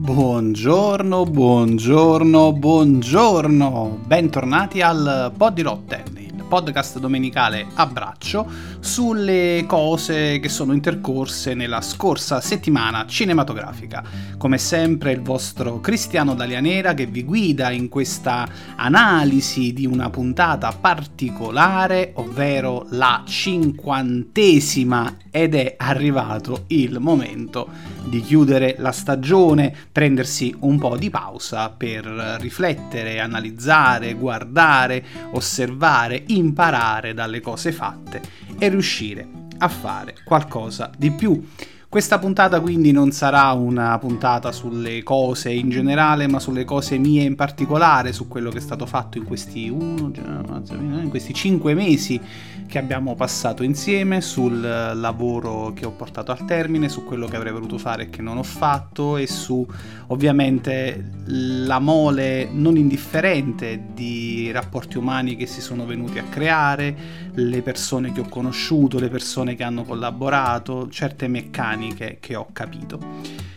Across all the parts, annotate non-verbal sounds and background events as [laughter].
Buongiorno, buongiorno, buongiorno. Bentornati al Pod di Rotten, il podcast domenicale a braccio sulle cose che sono intercorse nella scorsa settimana cinematografica. Come sempre il vostro Cristiano Dalianera che vi guida in questa analisi di una puntata particolare, ovvero la cinquantesima ed è arrivato il momento di chiudere la stagione, prendersi un po' di pausa per riflettere, analizzare, guardare, osservare, imparare dalle cose fatte e riuscire a fare qualcosa di più. Questa puntata quindi non sarà una puntata sulle cose in generale, ma sulle cose mie in particolare, su quello che è stato fatto in questi, uno, in questi 5 mesi che abbiamo passato insieme, sul lavoro che ho portato al termine, su quello che avrei voluto fare e che non ho fatto e su ovviamente la mole non indifferente di rapporti umani che si sono venuti a creare, le persone che ho conosciuto, le persone che hanno collaborato, certe meccaniche che ho capito.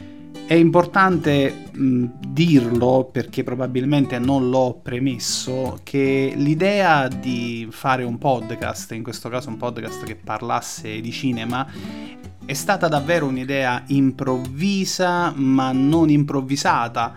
È importante mh, dirlo perché probabilmente non l'ho premesso che l'idea di fare un podcast, in questo caso un podcast che parlasse di cinema, è stata davvero un'idea improvvisa ma non improvvisata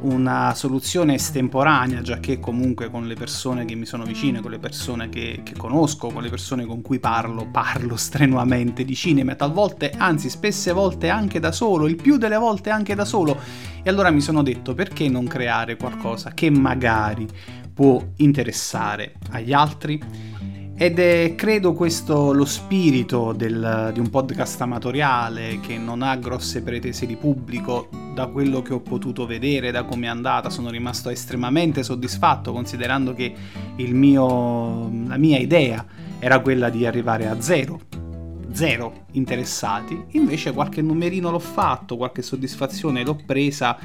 una soluzione estemporanea, già che comunque con le persone che mi sono vicine, con le persone che, che, conosco, con le persone con cui parlo, parlo strenuamente di cinema, talvolta, anzi spesse volte anche da solo, il più delle volte anche da solo. E allora mi sono detto perché non creare qualcosa che magari può interessare agli altri? Ed è credo questo lo spirito del, di un podcast amatoriale che non ha grosse pretese di pubblico. Da quello che ho potuto vedere, da come è andata, sono rimasto estremamente soddisfatto considerando che mio, la mia idea era quella di arrivare a zero. Zero interessati. Invece qualche numerino l'ho fatto, qualche soddisfazione l'ho presa,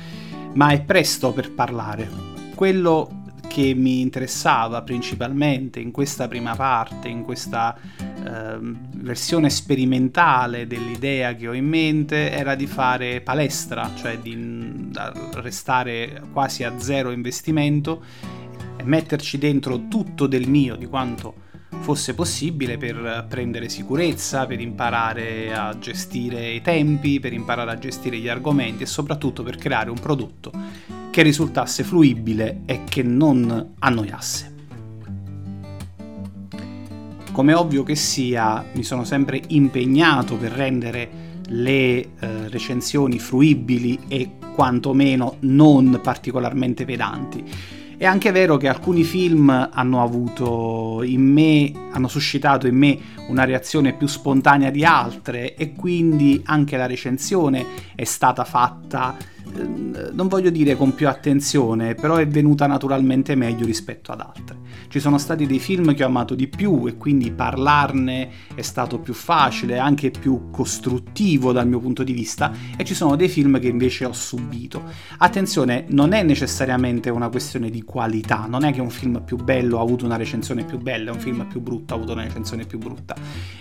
ma è presto per parlare. Quello che mi interessava principalmente in questa prima parte, in questa eh, versione sperimentale dell'idea che ho in mente, era di fare palestra, cioè di restare quasi a zero investimento e metterci dentro tutto del mio, di quanto fosse possibile per prendere sicurezza, per imparare a gestire i tempi, per imparare a gestire gli argomenti e soprattutto per creare un prodotto che risultasse fruibile e che non annoiasse. Come ovvio che sia, mi sono sempre impegnato per rendere le eh, recensioni fruibili e quantomeno non particolarmente pedanti. È anche vero che alcuni film hanno avuto in me, hanno suscitato in me una reazione più spontanea di altre e quindi anche la recensione è stata fatta non voglio dire con più attenzione, però è venuta naturalmente meglio rispetto ad altre. Ci sono stati dei film che ho amato di più e quindi parlarne è stato più facile, anche più costruttivo dal mio punto di vista, e ci sono dei film che invece ho subito. Attenzione, non è necessariamente una questione di qualità, non è che un film più bello ha avuto una recensione più bella, un film più brutto ha avuto una recensione più brutta.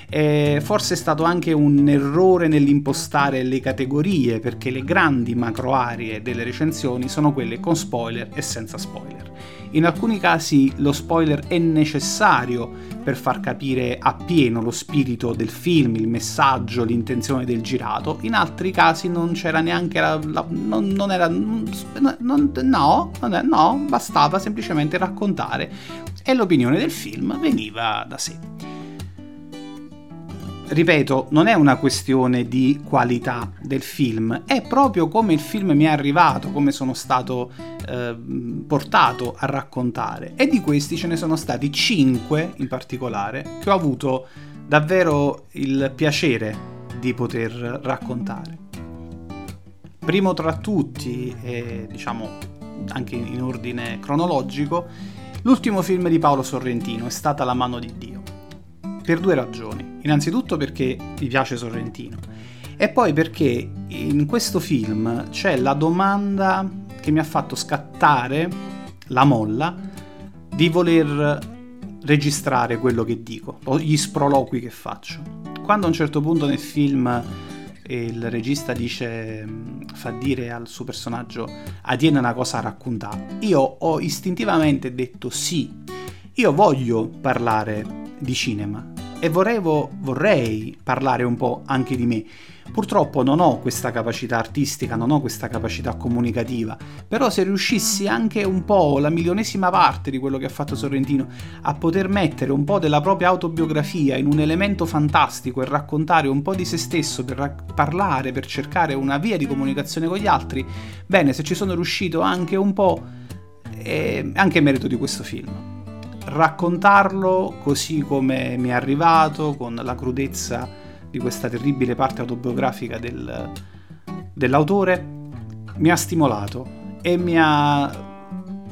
E forse è stato anche un errore nell'impostare le categorie, perché le grandi macro aree delle recensioni sono quelle con spoiler e senza spoiler. In alcuni casi lo spoiler è necessario per far capire appieno lo spirito del film, il messaggio, l'intenzione del girato, in altri casi non c'era neanche la... la non, non, era... Non, no, no, bastava semplicemente raccontare e l'opinione del film veniva da sé ripeto, non è una questione di qualità del film, è proprio come il film mi è arrivato, come sono stato eh, portato a raccontare. E di questi ce ne sono stati 5 in particolare che ho avuto davvero il piacere di poter raccontare. Primo tra tutti, e diciamo anche in ordine cronologico, l'ultimo film di Paolo Sorrentino è stata La mano di Dio per due ragioni. Innanzitutto perché mi piace Sorrentino e poi perché in questo film c'è la domanda che mi ha fatto scattare la molla di voler registrare quello che dico o gli sproloqui che faccio. Quando a un certo punto nel film e il regista dice, fa dire al suo personaggio Adien una cosa a raccontare. Io ho istintivamente detto sì, io voglio parlare di cinema e vorrevo, vorrei parlare un po' anche di me. Purtroppo non ho questa capacità artistica, non ho questa capacità comunicativa, però se riuscissi anche un po' la milionesima parte di quello che ha fatto Sorrentino a poter mettere un po' della propria autobiografia in un elemento fantastico e raccontare un po' di se stesso per ra- parlare, per cercare una via di comunicazione con gli altri, bene, se ci sono riuscito anche un po', è anche merito di questo film raccontarlo così come mi è arrivato, con la crudezza di questa terribile parte autobiografica del, dell'autore, mi ha stimolato e mi ha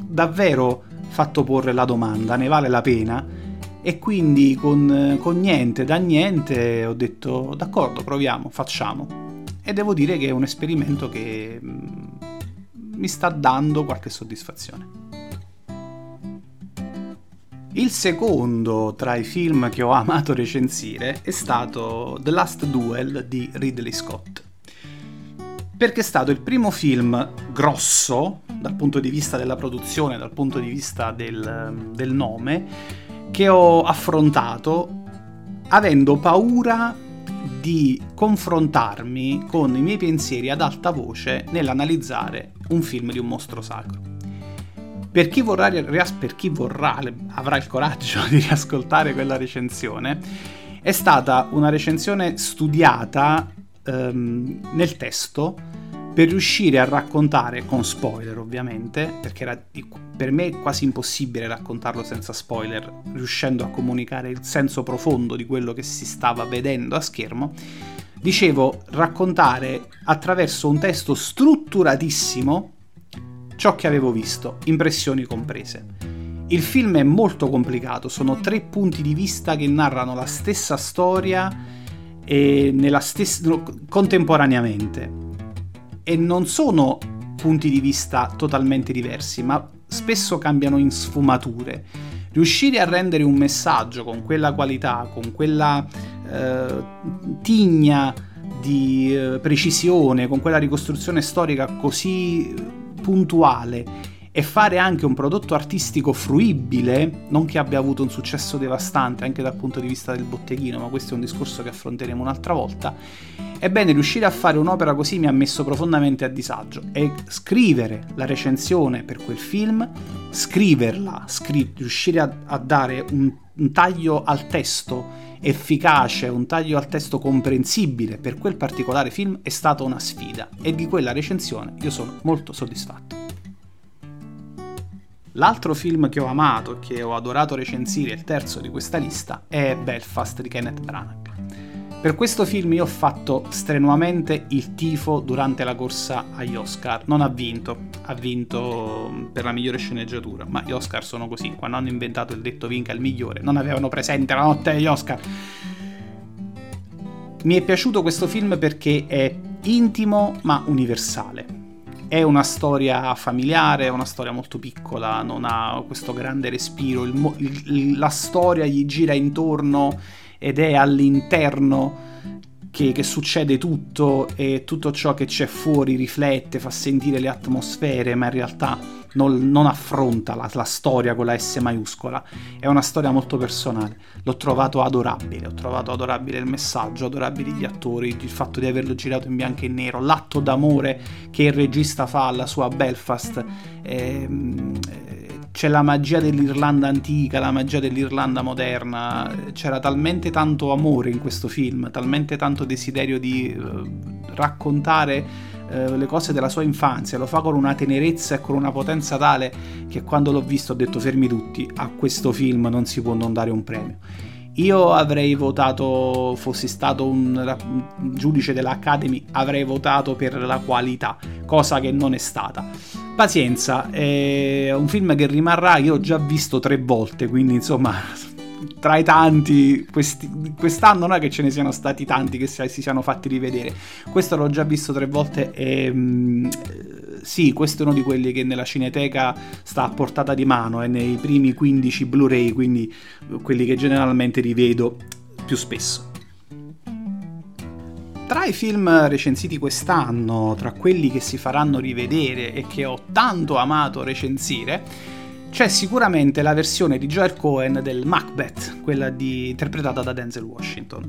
davvero fatto porre la domanda, ne vale la pena? E quindi con, con niente, da niente, ho detto d'accordo, proviamo, facciamo. E devo dire che è un esperimento che mm, mi sta dando qualche soddisfazione. Il secondo tra i film che ho amato recensire è stato The Last Duel di Ridley Scott. Perché è stato il primo film grosso dal punto di vista della produzione, dal punto di vista del, del nome, che ho affrontato avendo paura di confrontarmi con i miei pensieri ad alta voce nell'analizzare un film di un mostro sacro. Per chi, vorrà, per chi vorrà, avrà il coraggio [laughs] di riascoltare quella recensione, è stata una recensione studiata ehm, nel testo per riuscire a raccontare, con spoiler ovviamente, perché era per me quasi impossibile raccontarlo senza spoiler, riuscendo a comunicare il senso profondo di quello che si stava vedendo a schermo, dicevo raccontare attraverso un testo strutturatissimo ciò che avevo visto, impressioni comprese. Il film è molto complicato, sono tre punti di vista che narrano la stessa storia e stessa, contemporaneamente. E non sono punti di vista totalmente diversi, ma spesso cambiano in sfumature. Riuscire a rendere un messaggio con quella qualità, con quella eh, tigna di eh, precisione, con quella ricostruzione storica così puntuale e fare anche un prodotto artistico fruibile, non che abbia avuto un successo devastante anche dal punto di vista del botteghino, ma questo è un discorso che affronteremo un'altra volta, ebbene riuscire a fare un'opera così mi ha messo profondamente a disagio e scrivere la recensione per quel film, scriverla, scri- riuscire a, a dare un, un taglio al testo efficace, un taglio al testo comprensibile per quel particolare film è stata una sfida e di quella recensione io sono molto soddisfatto. L'altro film che ho amato e che ho adorato recensire, il terzo di questa lista, è Belfast di Kenneth Branagh. Per questo film io ho fatto strenuamente il tifo durante la corsa agli Oscar. Non ha vinto, ha vinto per la migliore sceneggiatura, ma gli Oscar sono così. Quando hanno inventato il detto vinca il migliore, non avevano presente la notte degli Oscar. Mi è piaciuto questo film perché è intimo ma universale. È una storia familiare, è una storia molto piccola, non ha questo grande respiro, il, il, la storia gli gira intorno ed è all'interno che, che, succede tutto e tutto ciò che c'è fuori riflette, fa sentire le atmosfere, ma in realtà non, non affronta la, la, storia con la S maiuscola. È una storia molto personale. L'ho trovato adorabile, ho trovato adorabile il messaggio, adorabili gli attori, il fatto di averlo girato in bianco e nero, l'atto d'amore che il regista fa alla sua Belfast. Ehm, c'è la magia dell'Irlanda antica, la magia dell'Irlanda moderna, c'era talmente tanto amore in questo film, talmente tanto desiderio di uh, raccontare uh, le cose della sua infanzia, lo fa con una tenerezza e con una potenza tale che quando l'ho visto ho detto fermi tutti, a questo film non si può non dare un premio. Io avrei votato, fossi stato un, giudice dell'Academy, avrei votato per la qualità, cosa che non è stata. Pazienza, è un film che rimarrà, io ho già visto tre volte, quindi insomma, [laughs] tra i tanti, questi, quest'anno non è che ce ne siano stati tanti che si, si siano fatti rivedere, questo l'ho già visto tre volte e mm, sì, questo è uno di quelli che nella cineteca sta a portata di mano, è nei primi 15 Blu-ray, quindi quelli che generalmente rivedo più spesso. tra i film recensiti quest'anno, tra quelli che si faranno rivedere e che ho tanto amato recensire, c'è sicuramente la versione di Joel Cohen del Macbeth, quella di, interpretata da Denzel Washington.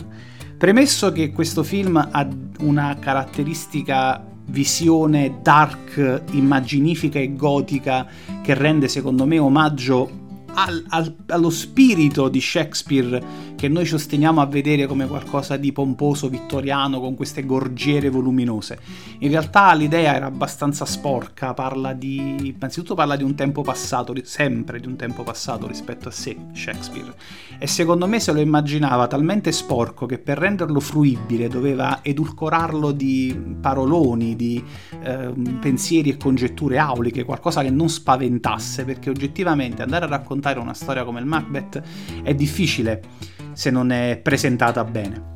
Premesso che questo film ha una caratteristica visione dark, immaginifica e gotica che rende secondo me omaggio al, al, allo spirito di Shakespeare che noi ci osteniamo a vedere come qualcosa di pomposo, vittoriano, con queste gorgiere voluminose. In realtà l'idea era abbastanza sporca, parla di... innanzitutto parla di un tempo passato, sempre di un tempo passato rispetto a sé, Shakespeare. E secondo me se lo immaginava talmente sporco che per renderlo fruibile doveva edulcorarlo di paroloni, di eh, pensieri e congetture auliche, qualcosa che non spaventasse, perché oggettivamente andare a raccontare una storia come il Macbeth è difficile se non è presentata bene.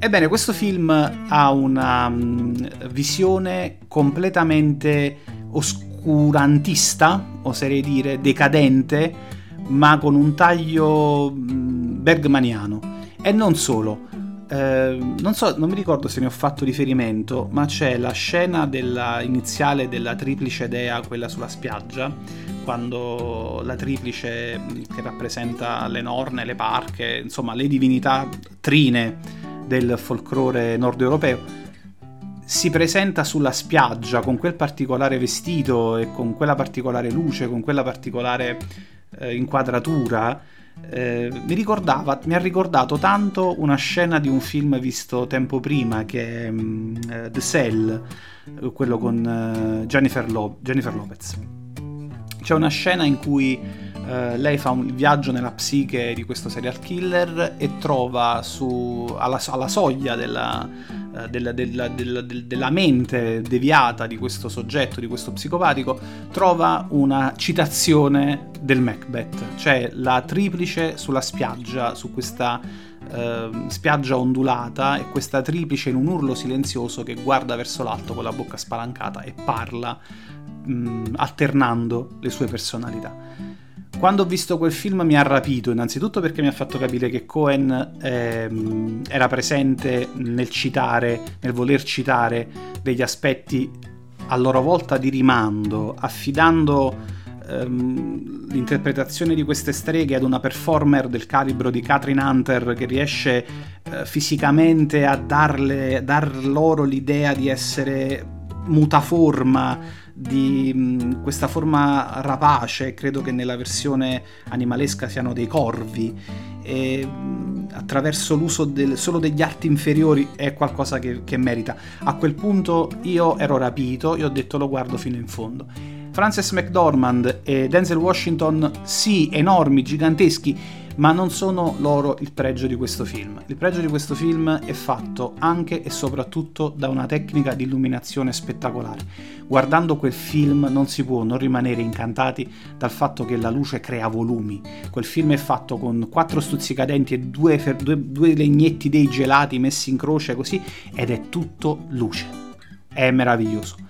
Ebbene, questo film ha una um, visione completamente oscurantista, oserei dire, decadente, ma con un taglio um, bergmaniano. E non solo. Eh, non, so, non mi ricordo se ne ho fatto riferimento, ma c'è la scena della, iniziale della triplice dea, quella sulla spiaggia, quando la triplice che rappresenta le norne, le parche, insomma le divinità trine del folklore nord europeo, si presenta sulla spiaggia con quel particolare vestito e con quella particolare luce, con quella particolare eh, inquadratura, eh, mi, mi ha ricordato tanto una scena di un film visto tempo prima che è um, The Cell, quello con uh, Jennifer, Lo- Jennifer Lopez. C'è una scena in cui uh, lei fa un viaggio nella psiche di questo serial killer e trova su, alla, alla soglia della, uh, della, della, della, mente deviata di questo soggetto, di questo psicopatico, trova una citazione del Macbeth, cioè la triplice sulla spiaggia, su questa uh, spiaggia ondulata e questa triplice in un urlo silenzioso che guarda verso l'alto con la bocca spalancata e parla mh, alternando le sue personalità. Quando ho visto quel film mi ha rapito, innanzitutto perché mi ha fatto capire che Cohen ehm, era presente nel citare, nel voler citare degli aspetti a loro volta di rimando, affidando ehm, l'interpretazione di queste streghe ad una performer del calibro di Catherine Hunter che riesce eh, fisicamente a darle, dar loro l'idea di essere mutaforma, di mh, questa forma rapace, credo che nella versione animalesca siano dei corvi, e mh, attraverso l'uso del, solo degli arti inferiori è qualcosa che, che merita. A quel punto io ero rapito e ho detto lo guardo fino in fondo. Frances McDormand e Denzel Washington, sì, enormi, giganteschi, ma non sono loro il pregio di questo film. Il pregio di questo film è fatto anche e soprattutto da una tecnica di illuminazione spettacolare. Guardando quel film non si può non rimanere incantati dal fatto che la luce crea volumi. Quel film è fatto con quattro stuzzicadenti e due, due, due legnetti dei gelati messi in croce così ed è tutto luce. È meraviglioso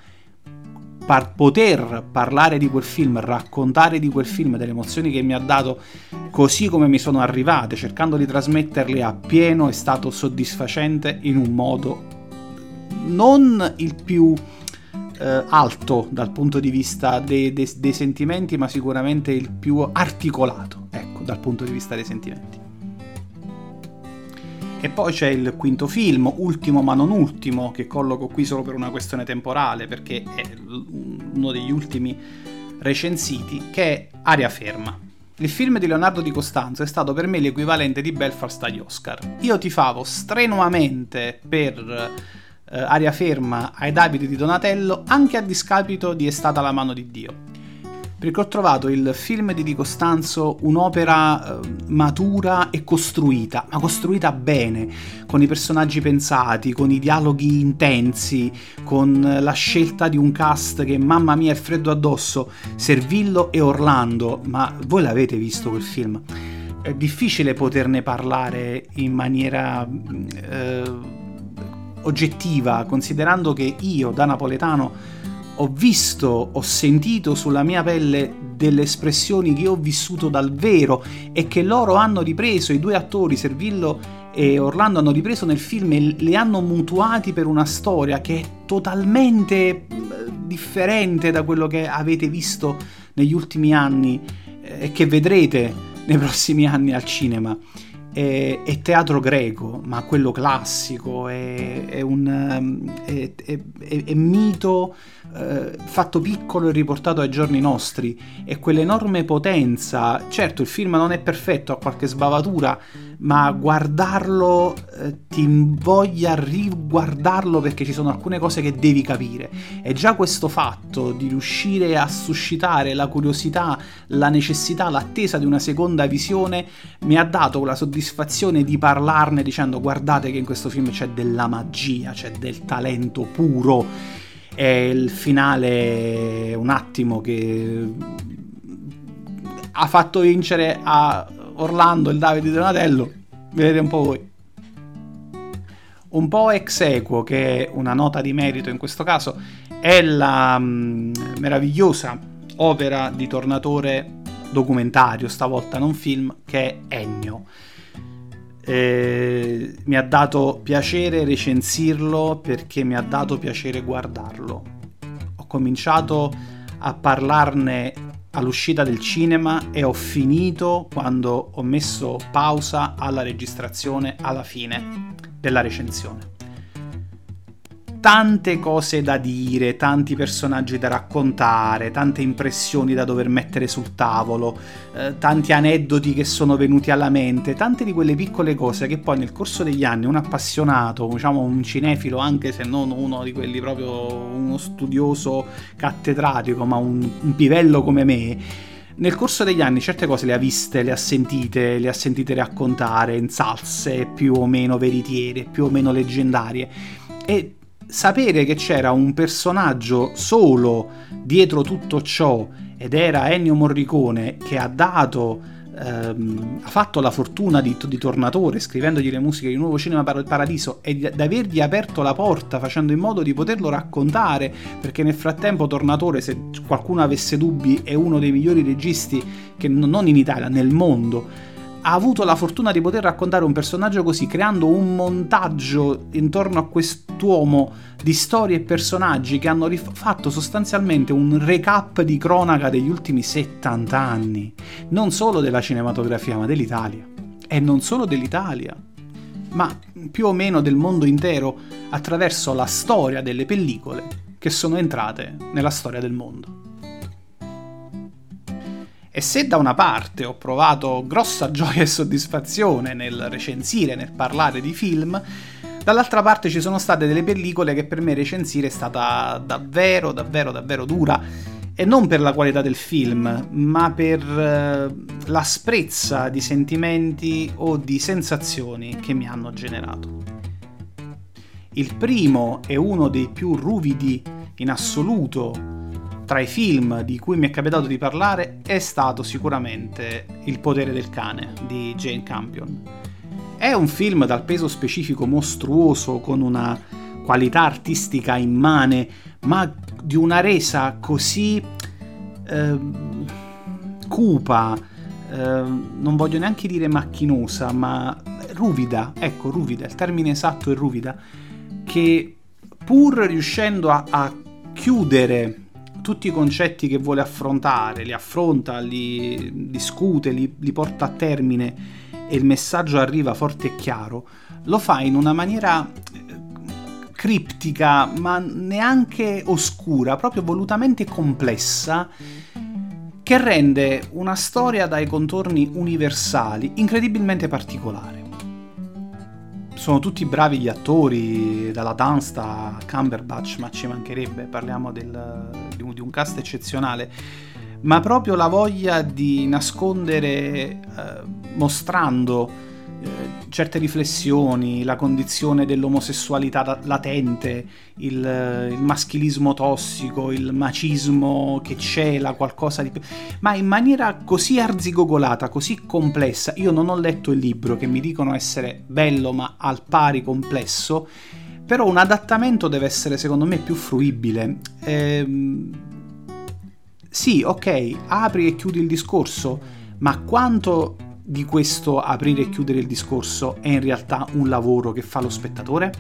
par- poter parlare di quel film, raccontare di quel film, delle emozioni che mi ha dato così come mi sono arrivate, cercando di trasmetterle a pieno, è stato soddisfacente in un modo non il più eh, alto dal punto di vista dei, dei, dei sentimenti, ma sicuramente il più articolato, ecco, dal punto di vista dei sentimenti. E poi c'è il quinto film, ultimo ma non ultimo, che colloco qui solo per una questione temporale, perché è uno degli ultimi recensiti, che è Aria Ferma. Il film di Leonardo Di Costanzo è stato per me l'equivalente di Belfast agli Oscar. Io tifavo strenuamente per eh, Aria Ferma ai Davide di Donatello, anche a discapito di È stata la mano di Dio perché ho trovato il film di Di Costanzo un'opera eh, matura e costruita, ma costruita bene, con i personaggi pensati, con i dialoghi intensi, con la scelta di un cast che mamma mia è freddo addosso, Servillo e Orlando, ma voi l'avete visto quel film? È difficile poterne parlare in maniera eh, oggettiva, considerando che io da napoletano ho visto, ho sentito sulla mia pelle delle espressioni che ho vissuto dal vero e che loro hanno ripreso, i due attori, Servillo e Orlando hanno ripreso nel film e li hanno mutuati per una storia che è totalmente differente da quello che avete visto negli ultimi anni eh, e che vedrete nei [laughs] prossimi anni al cinema. È, è teatro greco, ma quello classico, è, è un è, è mito eh, fatto piccolo e riportato ai giorni nostri. E quell'enorme potenza, certo il film non è perfetto, ha qualche sbavatura, ma guardarlo eh, ti invoglia a riguardarlo perché ci sono alcune cose che devi capire. E già questo fatto di riuscire a suscitare la curiosità, la necessità, l'attesa di una seconda visione mi ha dato la soddisfazione di parlarne dicendo guardate che in questo film c'è della magia, c'è del talento puro. E il finale un attimo che ha fatto vincere a Orlando, il Davide Donatello, vedete un po' voi. Un po' ex equo, che è una nota di merito in questo caso, è la mh, mm, meravigliosa opera di tornatore documentario, stavolta non film, che è Ennio. Eh, mi ha dato piacere recensirlo perché mi ha dato piacere guardarlo. Ho cominciato a parlarne all'uscita del cinema e ho finito quando ho messo pausa alla registrazione alla fine della recensione. Tante cose da dire, tanti personaggi da raccontare, tante impressioni da dover mettere sul tavolo, eh, tanti aneddoti che sono venuti alla mente, tante di quelle piccole cose che poi nel corso degli anni un appassionato, diciamo un cinefilo, anche se non uno di quelli proprio uno studioso cattedratico, ma un, un pivello come me, nel corso degli anni certe cose le ha viste, le ha sentite, le ha sentite raccontare in salse più o meno veritiere, più o meno leggendarie. E sapere che c'era un personaggio solo dietro tutto ciò ed era Ennio Morricone che ha dato ehm, ha fatto la fortuna di, di, Tornatore scrivendogli le musiche di Nuovo Cinema Paradiso e di, di avergli aperto la porta facendo in modo di poterlo raccontare perché nel frattempo Tornatore se qualcuno avesse dubbi è uno dei migliori registi che non in Italia nel mondo ha avuto la fortuna di poter raccontare un personaggio così, creando un montaggio intorno a quest'uomo di storie e personaggi che hanno fatto sostanzialmente un recap di cronaca degli ultimi 70 anni, non solo della cinematografia, ma dell'Italia. E non solo dell'Italia, ma più o meno del mondo intero attraverso la storia delle pellicole che sono entrate nella storia del mondo. E se da una parte ho provato grossa [laughs] gioia e soddisfazione nel recensire, nel parlare di film, dall'altra parte ci sono state delle pellicole che per me recensire è stata davvero, davvero, davvero dura. E non per la qualità del film, ma per eh, l'asprezza di sentimenti o di sensazioni che mi hanno generato. Il primo è uno dei più ruvidi in assoluto tra i film di cui mi è capitato di parlare è stato sicuramente Il potere del cane di Jane Campion. È un film dal peso specifico mostruoso, con una qualità artistica immane, ma di una resa così eh, cupa, eh, non voglio neanche dire macchinosa, ma ruvida, ecco, ruvida, il termine esatto è ruvida, che pur riuscendo a, a chiudere tutti i concetti che vuole affrontare, li affronta, li discute, li, li porta a termine e il messaggio arriva forte e chiaro, lo fa in una maniera eh, criptica, ma neanche oscura, proprio volutamente complessa, che rende una storia dai contorni universali incredibilmente particolare sono tutti bravi gli attori, dalla Dunst a Cumberbatch, ma ci mancherebbe, parliamo del, di, un, di, un, cast eccezionale, ma proprio la voglia di nascondere, eh, mostrando certe riflessioni, la condizione dell'omosessualità latente, il, il, maschilismo tossico, il macismo che cela qualcosa di più, ma in maniera così arzigogolata, così complessa. Io non ho letto il libro che mi dicono essere bello ma al pari complesso, però un adattamento deve essere secondo me più fruibile. Ehm, sì, ok, apri e chiudi il discorso, ma quanto di questo aprire e chiudere il discorso è in realtà un lavoro che fa lo spettatore?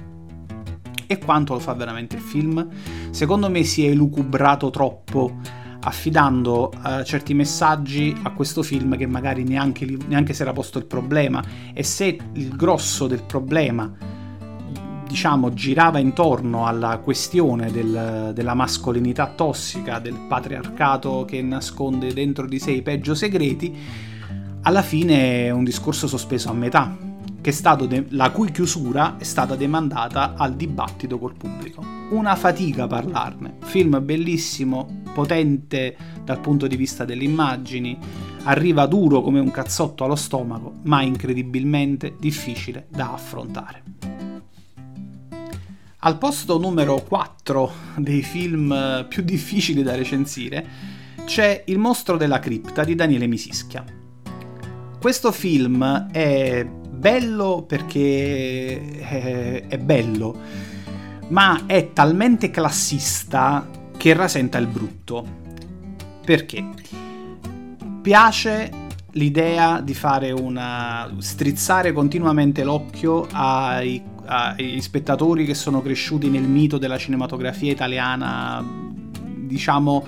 E quanto lo fa veramente il film? Secondo me si è elucubrato troppo affidando uh, certi messaggi a questo film che magari neanche, neanche si era posto il problema e se il grosso del problema diciamo girava intorno alla questione del, della mascolinità tossica, del patriarcato che nasconde dentro di sé i peggio segreti, alla fine è un discorso sospeso a metà, de- la cui chiusura è stata demandata al dibattito col pubblico. Una fatica parlarne. Film bellissimo, potente dal punto di vista delle immagini, arriva duro come un cazzotto allo stomaco, ma incredibilmente difficile da affrontare. Al posto numero 4 dei film più difficili da recensire c'è Il mostro della cripta di Daniele Misischia. Questo film è bello perché è, è bello, ma è talmente classista che rasenta il brutto. Perché? Piace l'idea di fare una strizzare continuamente l'occhio ai, ai spettatori che sono cresciuti nel mito della cinematografia italiana, diciamo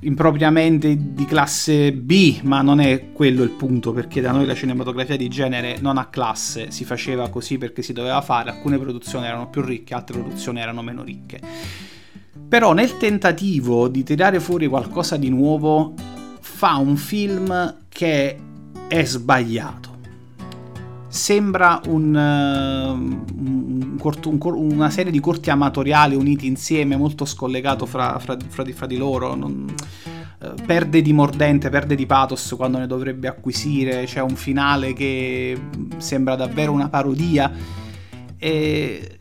impropriamente di classe B, ma non è quello il punto, perché da noi la cinematografia di genere non ha classe, si faceva così perché si doveva fare, alcune produzioni erano più ricche, altre produzioni erano meno ricche. Però nel tentativo di tirare fuori qualcosa di nuovo, fa un film che è sbagliato. Sembra un, uh, un un, una serie di corti amatoriali uniti insieme, molto scollegato fra, fra, fra, di, fra di, loro. Non, uh, perde di mordente, perde di pathos quando ne dovrebbe acquisire. C'è un finale che sembra davvero una parodia. È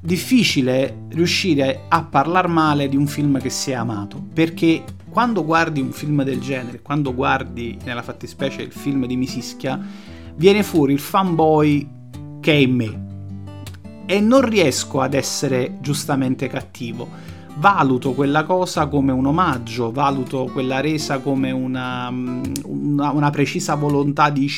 difficile riuscire a parlare male di un film che si è amato perché quando guardi un film del genere, quando guardi nella fattispecie il film di Misischia, viene fuori il fanboy che è in me e non riesco ad essere giustamente cattivo. Valuto quella cosa come un omaggio, valuto quella resa come una, una, una precisa volontà di,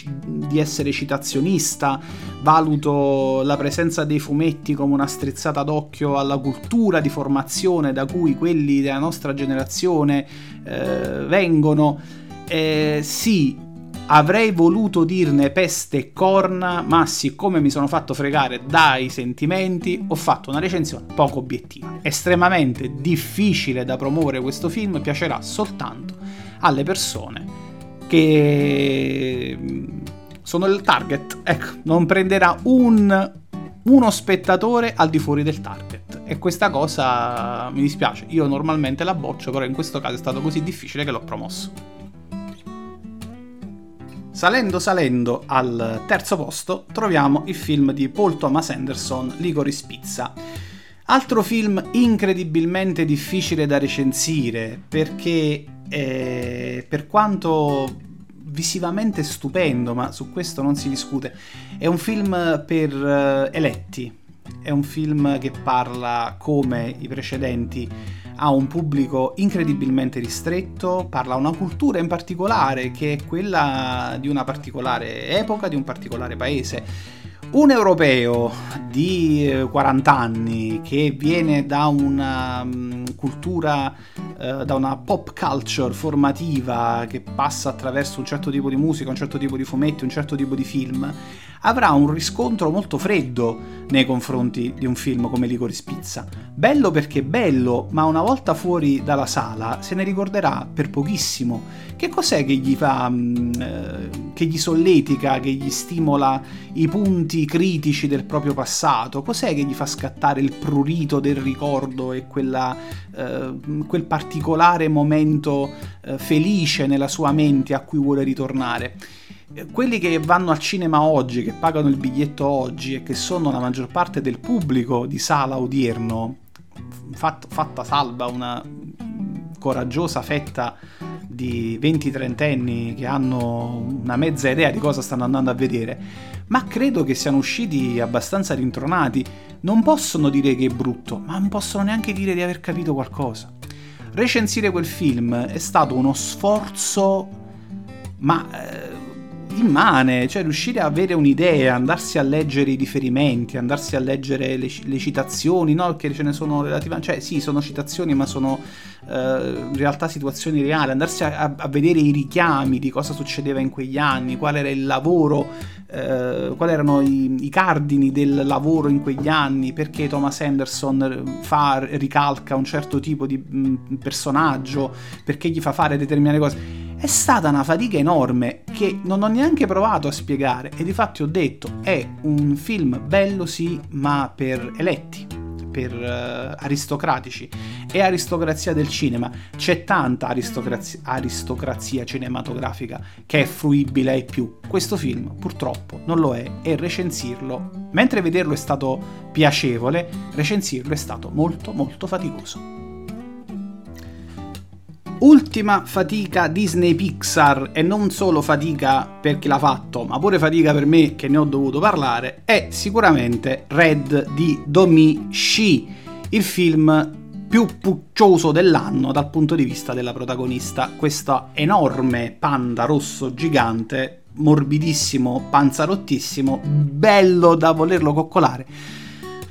di, essere citazionista, valuto la presenza dei fumetti come una strizzata d'occhio alla cultura di formazione da cui quelli della nostra generazione eh, vengono. Eh, sì, Avrei voluto dirne peste e corna, ma siccome mi sono fatto fregare dai sentimenti, ho fatto una recensione poco obiettiva. Estremamente difficile da promuovere questo film, piacerà soltanto alle persone che mm, sono il target. Ecco, non prenderà un, uno spettatore al di fuori del target. E questa cosa mi dispiace. Io normalmente la boccio, però in questo caso è stato così difficile che l'ho promosso. Salendo salendo al terzo posto troviamo il film di Paul Thomas Anderson, Licorice Pizza. Altro film incredibilmente difficile da recensire perché eh, per quanto visivamente stupendo, ma su questo non si discute, è un film per uh, eletti, è un film che parla come i precedenti ha un pubblico incredibilmente ristretto, parla una cultura in particolare che è quella di una particolare epoca, di un particolare paese. Un europeo di 40 eh, anni che viene da una mm, cultura, eh, da una pop culture formativa che passa attraverso un certo tipo di musica, un certo tipo di fumetti, un certo tipo di film, avrà un riscontro molto freddo nei confronti di un film come Licorice Pizza. Bello perché bello, ma una volta fuori dalla sala se ne ricorderà per pochissimo. Che cos'è che gli fa, mm, eh, che gli solletica, che gli stimola i punti critici del proprio passato? Cos'è che gli fa scattare il prurito del ricordo e quella, eh, quel particolare momento eh, felice nella sua mente a cui vuole ritornare? Quelli che vanno al cinema oggi, che pagano il biglietto oggi e che sono la maggior parte del pubblico di sala odierno, fatta, fatta salva una coraggiosa fetta di 20-30 anni che hanno una mezza idea di cosa stanno andando a vedere, ma credo che siano usciti abbastanza rintronati. Non possono dire che è brutto, ma non possono neanche dire di aver capito qualcosa. Recensire quel film è stato uno sforzo, ma... Eh, immane, cioè riuscire a avere un'idea, andarsi a leggere i riferimenti, andarsi a leggere le, le citazioni, no? Che ce ne sono relative, cioè sì, sono citazioni, ma sono uh, in realtà situazioni reali, andarsi a, a, vedere i richiami di cosa succedeva in quegli anni, qual era il lavoro, uh, quali erano i, i, cardini del lavoro in quegli anni, perché Thomas Anderson fa, ricalca un certo tipo di mh, personaggio, perché gli fa fare determinate cose è stata una fatica enorme che non ho neanche provato a spiegare e di fatto ho detto è un film bello sì ma per eletti per uh, aristocratici. E aristocrazia del cinema. C'è tanta aristocrazia, aristocrazia cinematografica che è fruibile ai più. Questo film purtroppo non lo è e recensirlo mentre vederlo è stato piacevole recensirlo è stato molto molto faticoso Ultima fatica Disney Pixar, e non solo fatica per chi l'ha fatto, ma pure fatica per me che ne ho dovuto parlare, è sicuramente Red di Domi Shi, il film più puccioso dell'anno dal punto di vista della protagonista. Questo enorme panda rosso gigante, morbidissimo, panzarottissimo, bello da volerlo coccolare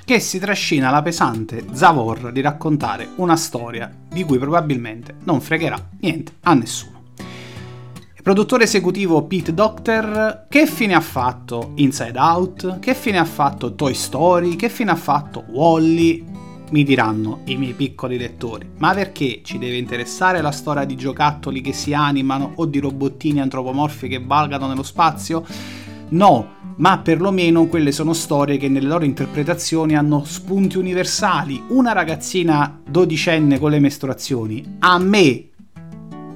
che si trascina la pesante Zavor di raccontare una storia di cui probabilmente non fregherà niente a nessuno. Il produttore esecutivo Pete Docter, che fine ha fatto Inside Out? Che fine ha fatto Toy Story? Che fine ha fatto Wally? Mi diranno i miei piccoli lettori, ma perché ci deve interessare la storia di giocattoli che si animano o di robottini antropomorfi che valgano nello spazio? No, ma perlomeno quelle sono storie che nelle loro interpretazioni hanno spunti universali. Una ragazzina dodicenne con le mestruazioni, a me,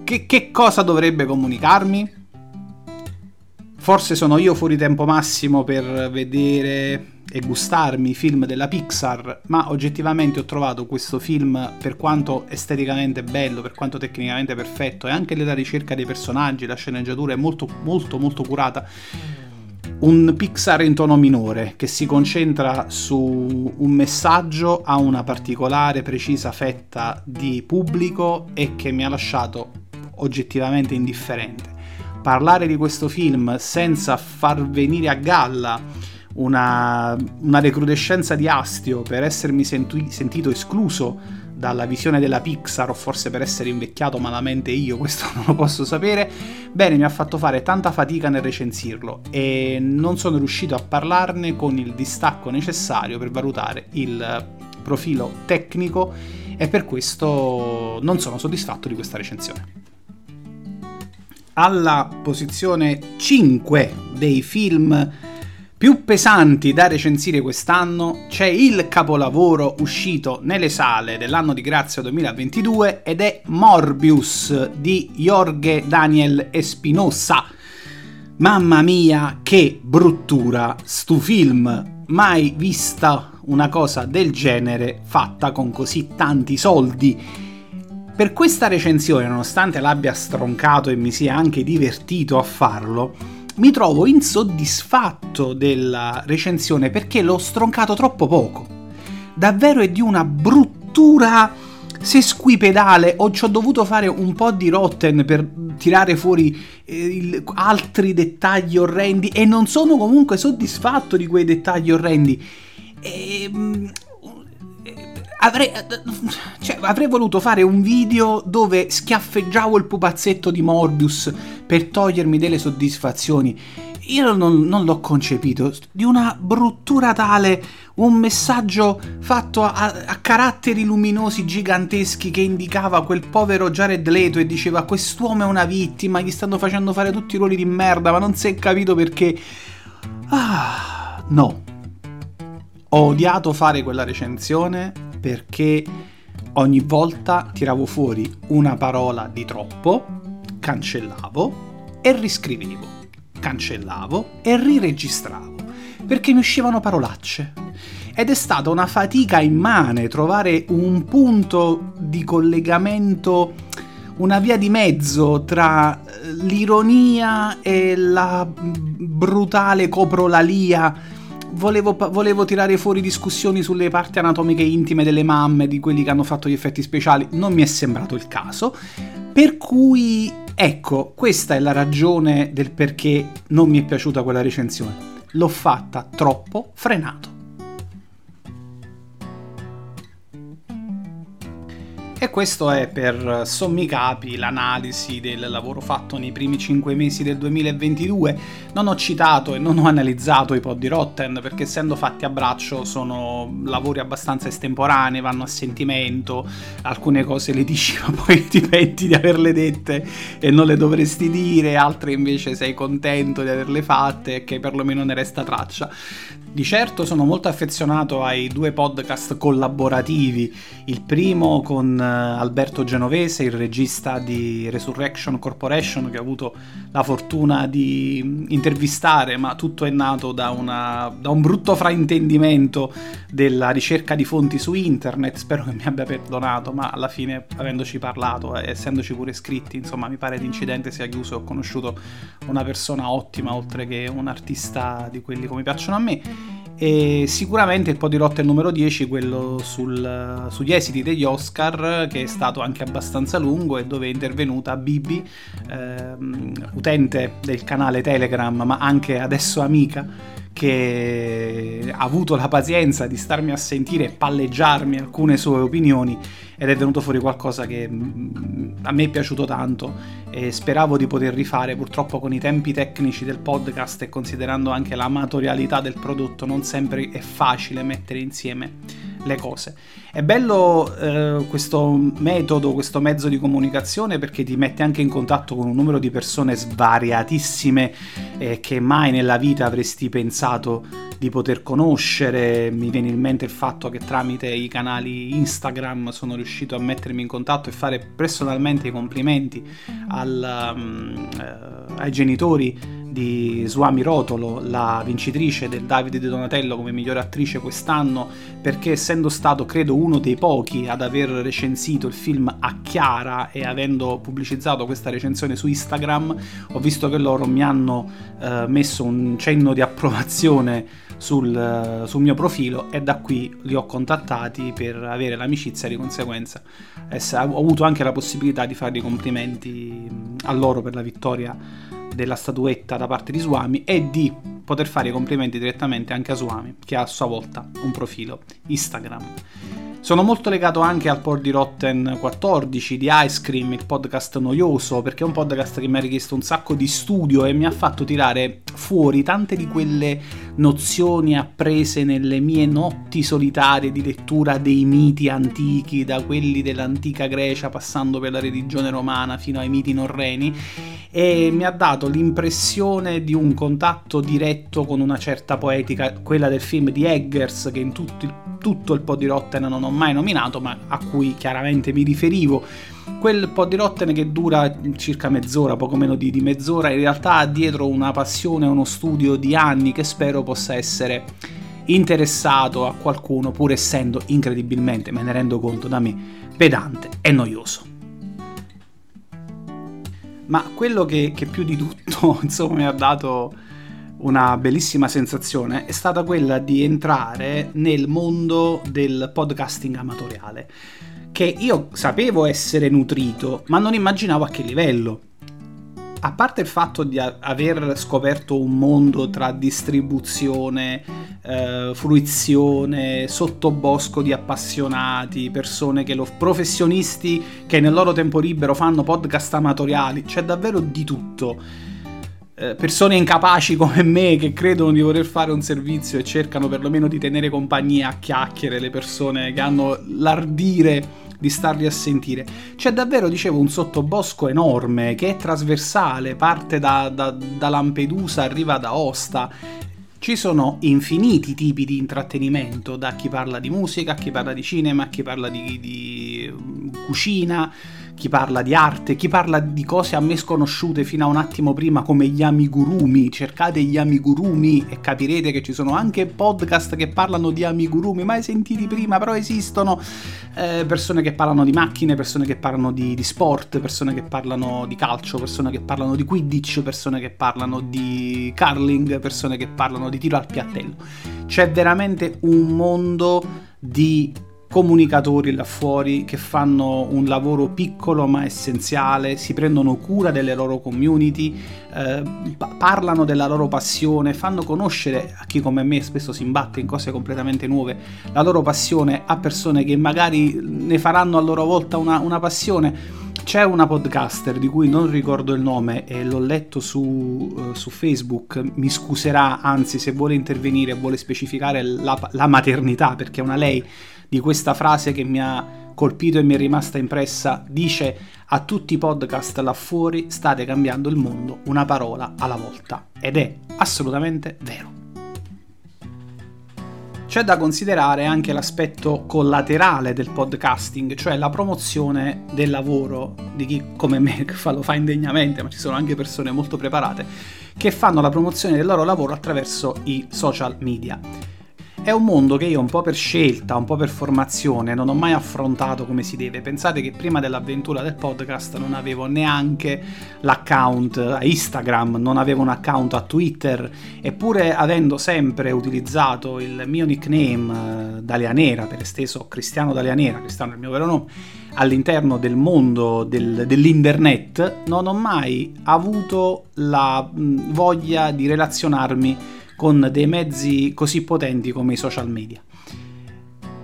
che, che cosa dovrebbe comunicarmi? Forse sono io fuori tempo massimo per vedere e gustarmi i film della Pixar, ma oggettivamente ho trovato questo film, per quanto esteticamente bello, per quanto tecnicamente perfetto, e anche nella ricerca dei personaggi, la sceneggiatura è molto molto molto curata un Pixar in tono minore che si concentra su un messaggio a una particolare precisa fetta di pubblico e che mi ha lasciato oggettivamente indifferente. Parlare di questo film senza far venire a galla una, una recrudescenza di astio per essermi senti- sentito escluso dalla visione della Pixar o forse per essere invecchiato malamente io, [laughs] questo non lo posso sapere, bene, mi ha fatto fare tanta fatica nel recensirlo e non sono riuscito a parlarne con il distacco necessario per valutare il profilo tecnico e per questo non sono soddisfatto di questa recensione. Alla posizione 5 dei film più pesanti da recensire quest'anno c'è il capolavoro uscito nelle sale dell'anno di grazia 2022 ed è Morbius di Jorge Daniel Espinosa. Mamma mia, che bruttura stu film! Mai vista una cosa del genere fatta con così tanti soldi. Per questa recensione, nonostante l'abbia stroncato e mi sia anche divertito a farlo, mi trovo insoddisfatto della recensione perché l'ho stroncato troppo poco. Davvero è di una bruttura sesquipedale o ci ho dovuto fare un po' di rotten per tirare fuori eh, il, altri dettagli orrendi e non sono comunque soddisfatto di quei dettagli orrendi. E, ehm, Avrei, cioè, avrei, voluto fare un video dove schiaffeggiavo il pupazzetto di Morbius per togliermi delle soddisfazioni. Io non, non l'ho concepito. Di una bruttura tale, un messaggio fatto a, a, caratteri luminosi giganteschi che indicava quel povero Jared Leto e diceva quest'uomo è una vittima, gli stanno facendo fare tutti i ruoli di merda, ma non si è capito perché... Ah, no. Ho odiato fare quella recensione perché ogni volta tiravo fuori una parola di troppo, cancellavo e riscrivevo, cancellavo e riregistravo, perché mi uscivano parolacce. Ed è stata una fatica immane trovare un punto di collegamento, una via di mezzo tra l'ironia e la brutale coprolalia volevo, volevo, tirare fuori discussioni sulle parti anatomiche intime delle mamme, di quelli che hanno fatto gli effetti speciali, non mi è sembrato il caso. Per cui Ecco, questa è la ragione del perché non mi è piaciuta quella recensione. L'ho fatta troppo frenato. E questo è per sommi capi l'analisi del lavoro fatto nei primi 5 mesi del 2022. Non ho citato e non ho analizzato i pod di Rotten perché essendo fatti a braccio sono lavori abbastanza estemporanei, vanno a sentimento, alcune cose le dici [laughs] ma poi ti penti di averle dette e non le dovresti dire, altre invece sei contento di averle fatte e che perlomeno ne resta traccia. Di certo sono molto affezionato ai due podcast collaborativi, il primo con Alberto Genovese, il regista di Resurrection Corporation che ho avuto la fortuna di intervistare, ma tutto è nato da, una, da un brutto fraintendimento della ricerca di fonti su internet, spero che mi abbia perdonato, ma alla fine avendoci parlato, eh, essendoci pure scritti, insomma mi pare l'incidente sia chiuso. E ho conosciuto una persona ottima oltre che un artista di quelli come piacciono a me e sicuramente il Podirotto è il numero 10, quello sul, sugli esiti degli Oscar, che è stato anche abbastanza lungo e dove è intervenuta Bibi, ehm, utente del canale Telegram, ma anche adesso amica, che ha avuto la pazienza di starmi a sentire e palleggiarmi alcune sue opinioni ed è venuto fuori qualcosa che mm, a me è piaciuto tanto e speravo di poter rifare purtroppo con i tempi tecnici del podcast e considerando anche l'amatorialità del prodotto non sempre è facile mettere insieme le cose. È bello eh, questo metodo, questo mezzo di comunicazione perché ti mette anche in contatto con un numero di persone svariatissime eh, che mai nella vita avresti pensato di poter conoscere. Mi viene in mente il fatto che tramite i canali Instagram sono riuscito a mettermi in contatto e fare personalmente i complimenti al, um, uh, ai genitori di Suami Rotolo, la vincitrice del Davide De Donatello come migliore attrice quest'anno, perché essendo stato credo uno dei pochi ad aver recensito il film a Chiara e avendo pubblicizzato questa recensione su Instagram, ho visto che loro mi hanno eh, messo un cenno di approvazione sul, sul, mio profilo e da qui li ho contattati per avere l'amicizia e di conseguenza ho avuto anche la possibilità di fare i complimenti a loro per la vittoria della statuetta da parte di Swami e di poter fare i complimenti direttamente anche a Swami, che ha a sua volta un profilo Instagram. Sono molto legato anche al pod di Rotten 14 di Ice Cream, il podcast noioso, perché è un podcast che mi ha richiesto un sacco di studio e mi ha fatto tirare fuori tante di quelle nozioni apprese nelle mie notti solitarie di lettura dei miti antichi, da quelli dell'antica Grecia passando per la religione romana fino ai miti norreni e mi ha dato l'impressione di un contatto diretto con una certa poetica, quella del film di Eggers che in tutto il, tutto il po' di Rotten non ho mai nominato, ma a cui chiaramente mi riferivo. Quel po' di Rotten che dura circa mezz'ora, poco meno di, di mezz'ora, in realtà ha dietro una passione, uno studio di anni che spero possa essere interessato a qualcuno, pur essendo incredibilmente, me ne rendo conto da me, pedante e noioso. Ma quello che, che più di tutto, [laughs] insomma, mi ha dato una bellissima sensazione è stata quella di entrare nel mondo del podcasting amatoriale, che io sapevo essere nutrito, ma non immaginavo a che livello. A parte il fatto di aver scoperto un mondo tra distribuzione, eh, fruizione, sottobosco di appassionati, persone che lo, professionisti che nel loro tempo libero fanno podcast amatoriali, c'è davvero di tutto persone incapaci come me che credono di voler fare un servizio e cercano perlomeno di tenere compagnia a chiacchiere le persone che hanno l'ardire di starli a sentire. C'è davvero, dicevo, un sottobosco enorme che è trasversale, parte da, da, da Lampedusa, arriva da Osta. Ci sono infiniti tipi di intrattenimento, da chi parla di musica, a chi parla di cinema, a chi parla di, di cucina chi parla di arte, chi parla di cose a me sconosciute fino a un attimo prima come gli amigurumi, cercate gli amigurumi e capirete che ci sono anche podcast che parlano di amigurumi, mai sentiti prima, però esistono eh, persone che parlano di macchine, persone che parlano di, di, sport, persone che parlano di calcio, persone che parlano di Quidditch, persone che parlano di curling, persone che parlano di tiro al piattello. C'è veramente un mondo di comunicatori là fuori che fanno un lavoro piccolo ma essenziale, si prendono cura delle loro community, eh, parlano della loro passione, fanno conoscere a chi come me spesso si imbatte in cose completamente nuove la loro passione a persone che magari ne faranno a loro volta una, una passione. C'è una podcaster di cui non ricordo il nome e l'ho letto su, uh, su Facebook, mi scuserà, anzi se vuole intervenire vuole specificare la, la maternità perché è una lei di questa frase che mi ha colpito e mi è rimasta impressa, dice a tutti i podcast là fuori state cambiando il mondo una parola alla volta ed è assolutamente vero. C'è da considerare anche l'aspetto collaterale del podcasting, cioè la promozione del lavoro di chi come me [laughs] lo fa indegnamente, ma ci sono anche persone molto preparate che fanno la promozione del loro lavoro attraverso i social media. È un mondo che io un po' per scelta, un po' per formazione non ho mai affrontato come si deve. Pensate che prima dell'avventura del podcast non avevo neanche l'account a Instagram, non avevo un account a Twitter, eppure avendo sempre utilizzato il mio nickname eh, Dalia Nera, per esteso Cristiano Dalia Nera, Cristiano è il mio vero nome, all'interno del mondo del, dell'internet, non ho mai avuto la mh, voglia di relazionarmi con dei mezzi così potenti come i social media.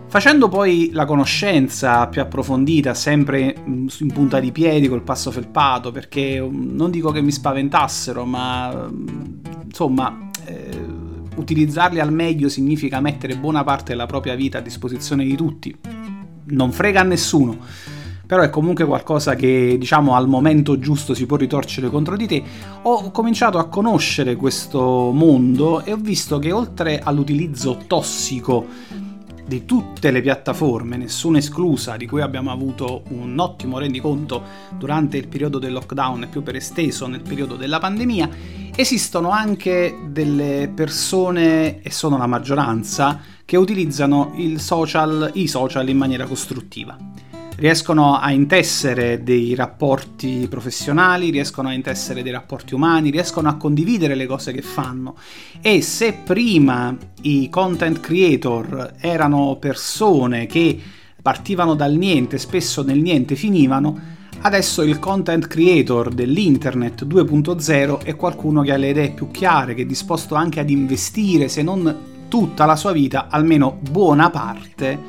Facendo poi la conoscenza più approfondita, sempre in punta di piedi, col passo felpato, perché mm, non dico che mi spaventassero, ma mm, insomma, eh, utilizzarli al meglio significa mettere buona parte della propria vita a disposizione di tutti. Non frega a nessuno però è comunque qualcosa che diciamo al momento giusto si può ritorcere contro di te, ho cominciato a conoscere questo mondo e ho visto che oltre all'utilizzo tossico di tutte le piattaforme, nessuna esclusa, di cui abbiamo avuto un ottimo rendiconto durante il periodo del lockdown e più per esteso nel periodo della pandemia, esistono anche delle persone, e sono la maggioranza, che utilizzano social, i social in maniera costruttiva riescono a intessere dei rapporti professionali, riescono a intessere dei rapporti umani, riescono a condividere le cose che fanno. E se prima i content creator erano persone che partivano dal niente, spesso nel niente finivano, Adesso il content creator dell'internet 2.0 è qualcuno che ha le idee più chiare, che è disposto anche ad investire, se non tutta la sua vita, almeno buona parte,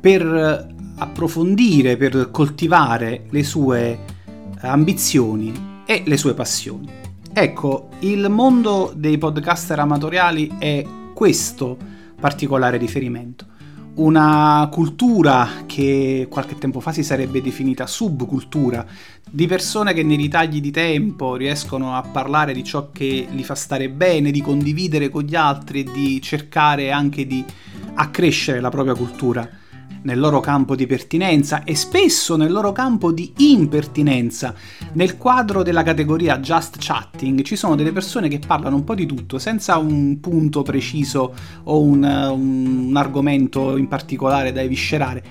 per approfondire, per coltivare le sue ambizioni e le sue passioni. Ecco, il mondo dei podcaster amatoriali è questo particolare riferimento. Una cultura che qualche tempo fa si sarebbe definita subcultura, di persone che nei ritagli di tempo riescono a parlare di ciò che li fa stare bene, di condividere con gli altri e di cercare anche di accrescere la propria cultura nel loro campo di pertinenza e spesso nel loro campo di impertinenza. Nel quadro della categoria Just Chatting ci sono delle persone che parlano un po' di tutto senza un punto preciso o un, un argomento in particolare da eviscerare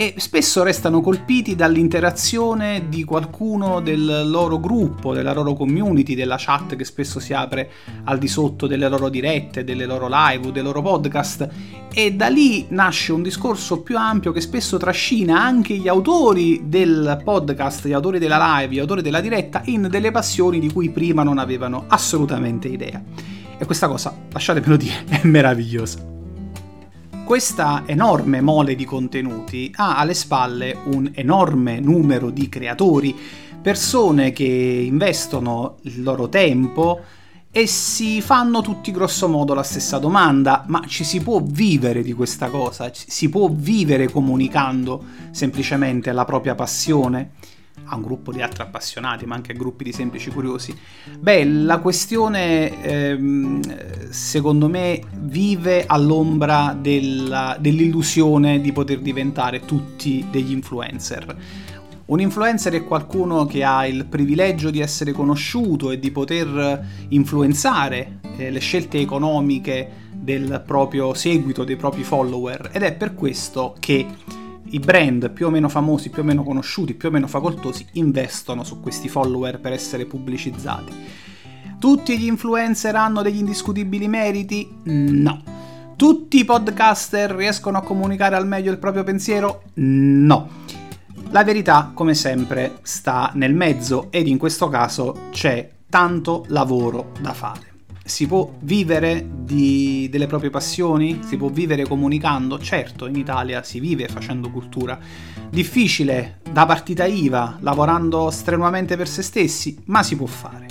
e spesso restano colpiti dall'interazione di qualcuno del loro gruppo, della loro community, della chat che spesso si apre al di sotto delle loro dirette, delle loro live o dei loro podcast e da lì nasce un discorso più ampio che spesso trascina anche gli autori del podcast, gli autori della live, gli autori della diretta in delle passioni di cui prima non avevano assolutamente idea. E questa cosa, lasciatemelo dire, [laughs] è meravigliosa questa enorme mole di contenuti ha alle spalle un enorme numero di creatori, persone che investono il loro tempo e si fanno tutti grossomodo la stessa domanda, ma ci si può vivere di questa cosa? Si può vivere comunicando semplicemente la propria passione? A un gruppo di altri appassionati, ma anche a gruppi di semplici curiosi. Beh, la questione ehm, secondo me vive all'ombra della, dell'illusione di poter diventare tutti degli influencer. Un influencer è qualcuno che ha il privilegio di essere conosciuto e di poter influenzare eh, le scelte economiche del proprio seguito, dei propri follower ed è per questo che i brand più o meno famosi, più o meno conosciuti, più o meno facoltosi investono su questi follower per essere pubblicizzati. Tutti gli influencer hanno degli indiscutibili meriti? No. Tutti i podcaster riescono a comunicare al meglio il proprio pensiero? No. La verità, come sempre, sta nel mezzo ed in questo caso c'è tanto lavoro da fare. Si può vivere di, delle proprie passioni? Si può vivere comunicando? Certo, in Italia si vive facendo cultura. Difficile, da partita IVA, lavorando strenuamente per se stessi, ma si può fare.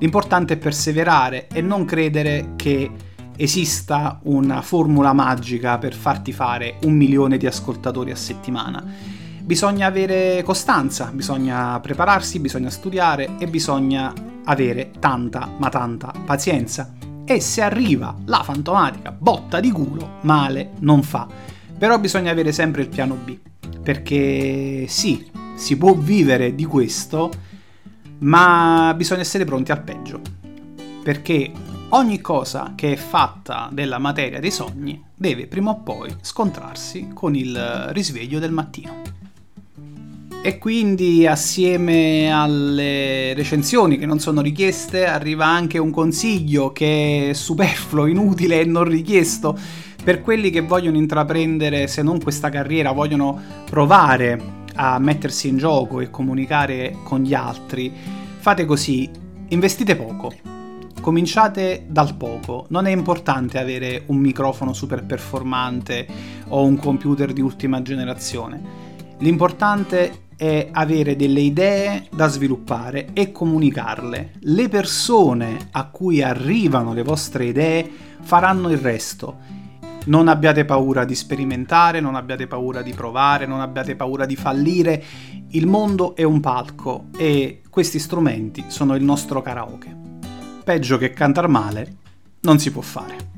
L'importante è perseverare e non credere che esista una formula magica per farti fare un milione di ascoltatori a settimana. Bisogna avere costanza, bisogna prepararsi, bisogna studiare e bisogna avere tanta ma tanta pazienza. E se arriva la fantomatica botta di culo, male non fa. Però bisogna avere sempre il piano B, perché sì, si può vivere di questo, ma bisogna essere pronti al peggio. Perché ogni cosa che è fatta della materia dei sogni deve prima o poi scontrarsi con il risveglio del mattino. E quindi assieme alle recensioni che non sono richieste arriva anche un consiglio che è superfluo, [laughs] inutile e non richiesto per quelli che vogliono intraprendere, se non questa carriera, vogliono provare a mettersi in gioco e comunicare con gli altri. Fate così, investite poco, cominciate dal poco. Non è importante avere un microfono super performante o un computer di ultima generazione. L'importante è avere delle idee da sviluppare e comunicarle. Le persone a cui arrivano le vostre idee faranno il resto. Non abbiate paura di sperimentare, non abbiate paura di provare, non abbiate paura di fallire. Il mondo è un palco e questi strumenti sono il nostro karaoke peggio che cantar male non si può fare.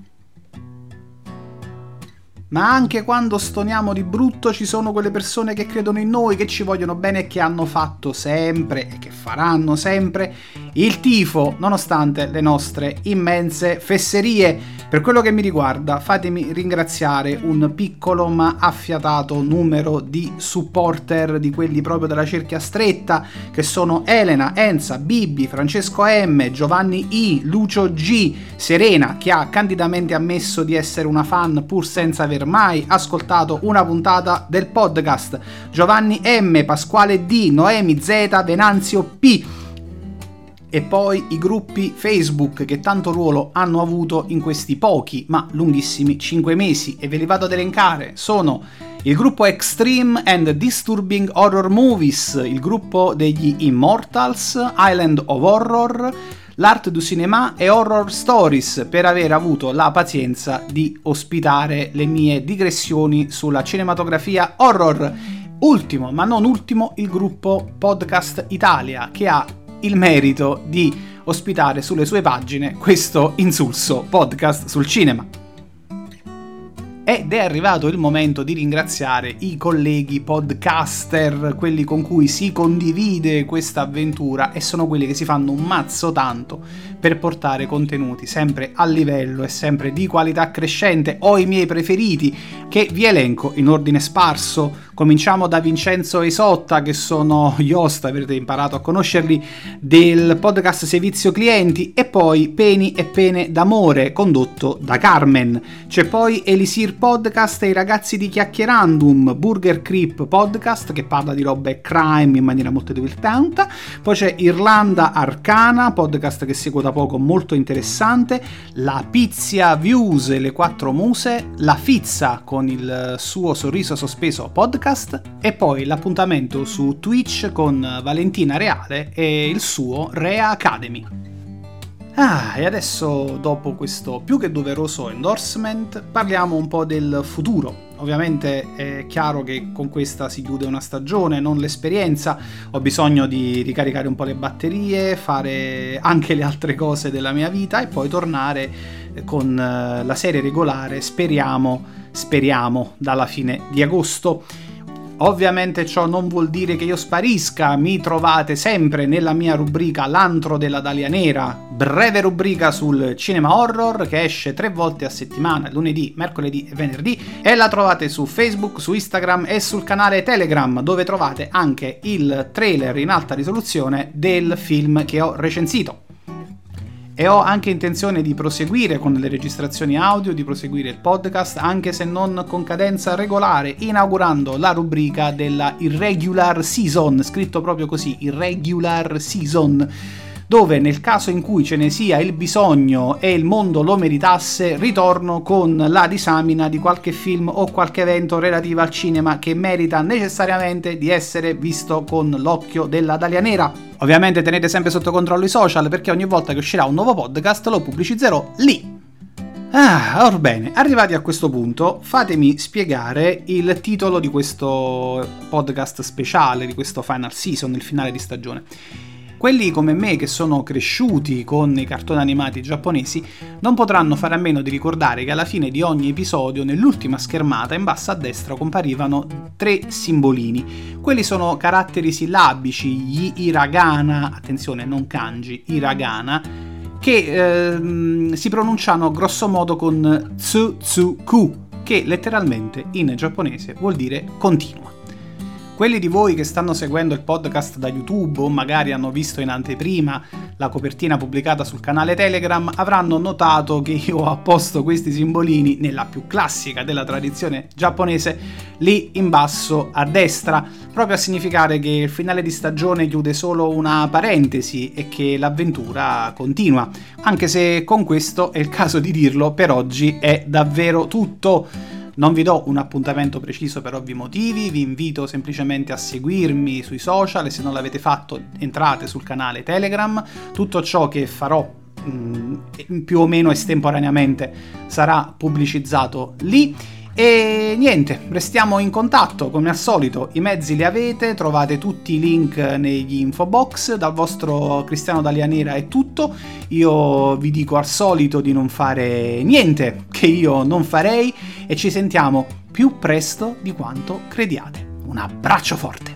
Ma anche quando stoniamo di brutto ci sono quelle persone che credono in noi, che ci vogliono bene e che hanno fatto sempre e che faranno sempre il tifo, nonostante le nostre immense fesserie. Per quello che mi riguarda, fatemi ringraziare un piccolo ma affiatato numero di supporter di quelli proprio della cerchia stretta, che sono Elena, Enza, Bibi, Francesco M, Giovanni I, Lucio G, Serena, che ha candidamente ammesso di essere una fan pur senza aver mai ascoltato una puntata del podcast, Giovanni M, Pasquale D, Noemi Z, Venanzio P e poi i gruppi Facebook che tanto ruolo hanno avuto in questi pochi ma lunghissimi 5 mesi e ve li vado ad elencare. Sono il gruppo Extreme and Disturbing Horror Movies, il gruppo degli Immortals, Island of Horror, l'Art du Cinema e Horror Stories per aver avuto la pazienza di ospitare le mie digressioni sulla cinematografia horror. Ultimo, ma non ultimo, il gruppo Podcast Italia che ha il merito di ospitare sulle sue pagine questo insulso podcast sul cinema. Ed è arrivato il momento di ringraziare i colleghi podcaster, quelli con cui si condivide questa avventura e sono quelli che si fanno un mazzo tanto per portare contenuti sempre a livello e sempre di qualità crescente. Ho i miei preferiti che vi elenco in ordine sparso. Cominciamo da Vincenzo Isotta, che sono gli host, avrete imparato a conoscerli, del podcast Servizio Clienti, e poi Peni e Pene d'Amore, condotto da Carmen. C'è poi Elisir Podcast e i ragazzi di Chiacchierandum, Burger Creep Podcast, che parla di robe crime in maniera molto divertente. Poi c'è Irlanda Arcana, podcast che seguo da poco, molto interessante. La Pizia Views e le quattro muse, La Fizza con il suo sorriso sospeso podcast e poi l'appuntamento su Twitch con Valentina Reale e il suo Rea Academy. Ah, e adesso dopo questo più che doveroso endorsement parliamo un po' del futuro. Ovviamente è chiaro che con questa si chiude una stagione, non l'esperienza. Ho bisogno di ricaricare un po' le batterie, fare anche le altre cose della mia vita e poi tornare con eh, la serie regolare, speriamo, speriamo, dalla fine di agosto. Ovviamente ciò non vuol dire che io sparisca, mi trovate sempre nella mia rubrica L'antro della Dalia Nera, breve rubrica sul cinema horror che esce tre volte a settimana, lunedì, mercoledì e venerdì, e la trovate su Facebook, su Instagram e sul canale Telegram, dove trovate anche il trailer in alta risoluzione del film che ho recensito. E ho anche intenzione di proseguire con le registrazioni audio, di proseguire il podcast, anche se non con cadenza regolare, inaugurando la rubrica della Irregular Season, scritto proprio così, Irregular Season dove nel caso in cui ce ne sia il bisogno e il mondo lo meritasse, ritorno con la disamina di qualche film o qualche evento relativo al cinema che merita necessariamente di essere visto con l'occhio della Dalia Nera. Ovviamente tenete sempre sotto controllo i social perché ogni volta che uscirà un nuovo podcast lo pubblicizzerò lì. Ah, orbene, arrivati a questo punto, fatemi spiegare il titolo di questo podcast speciale, di questo final season, il finale di stagione. Quelli come me che sono cresciuti con i cartoni animati giapponesi non potranno fare a meno di ricordare che alla fine di ogni episodio, nell'ultima schermata, in basso a destra comparivano tre simbolini. Quelli sono caratteri sillabici, gli hiragana, attenzione non kanji, hiragana, che ehm, si pronunciano grossomodo con tsu tsu ku, che letteralmente in giapponese vuol dire continuo. Quelli di voi che stanno seguendo il podcast da YouTube o magari hanno visto in anteprima la copertina pubblicata sul canale Telegram avranno notato che io ho apposto questi simbolini nella più classica della tradizione giapponese lì in basso a destra, proprio a significare che il finale di stagione chiude solo una parentesi e che l'avventura continua. Anche se con questo è il caso di dirlo, per oggi è davvero tutto. Non vi do un appuntamento preciso per ovvi motivi, vi invito semplicemente a seguirmi sui social e se non l'avete fatto entrate sul canale Telegram. Tutto ciò che farò mm, più o meno estemporaneamente sarà pubblicizzato lì. E niente, restiamo in contatto come al solito, i mezzi li avete, trovate tutti i link negli info box, dal vostro Cristiano Dalianera è tutto, io vi dico al solito di non fare niente che io non farei e ci sentiamo più presto di quanto crediate. Un abbraccio forte!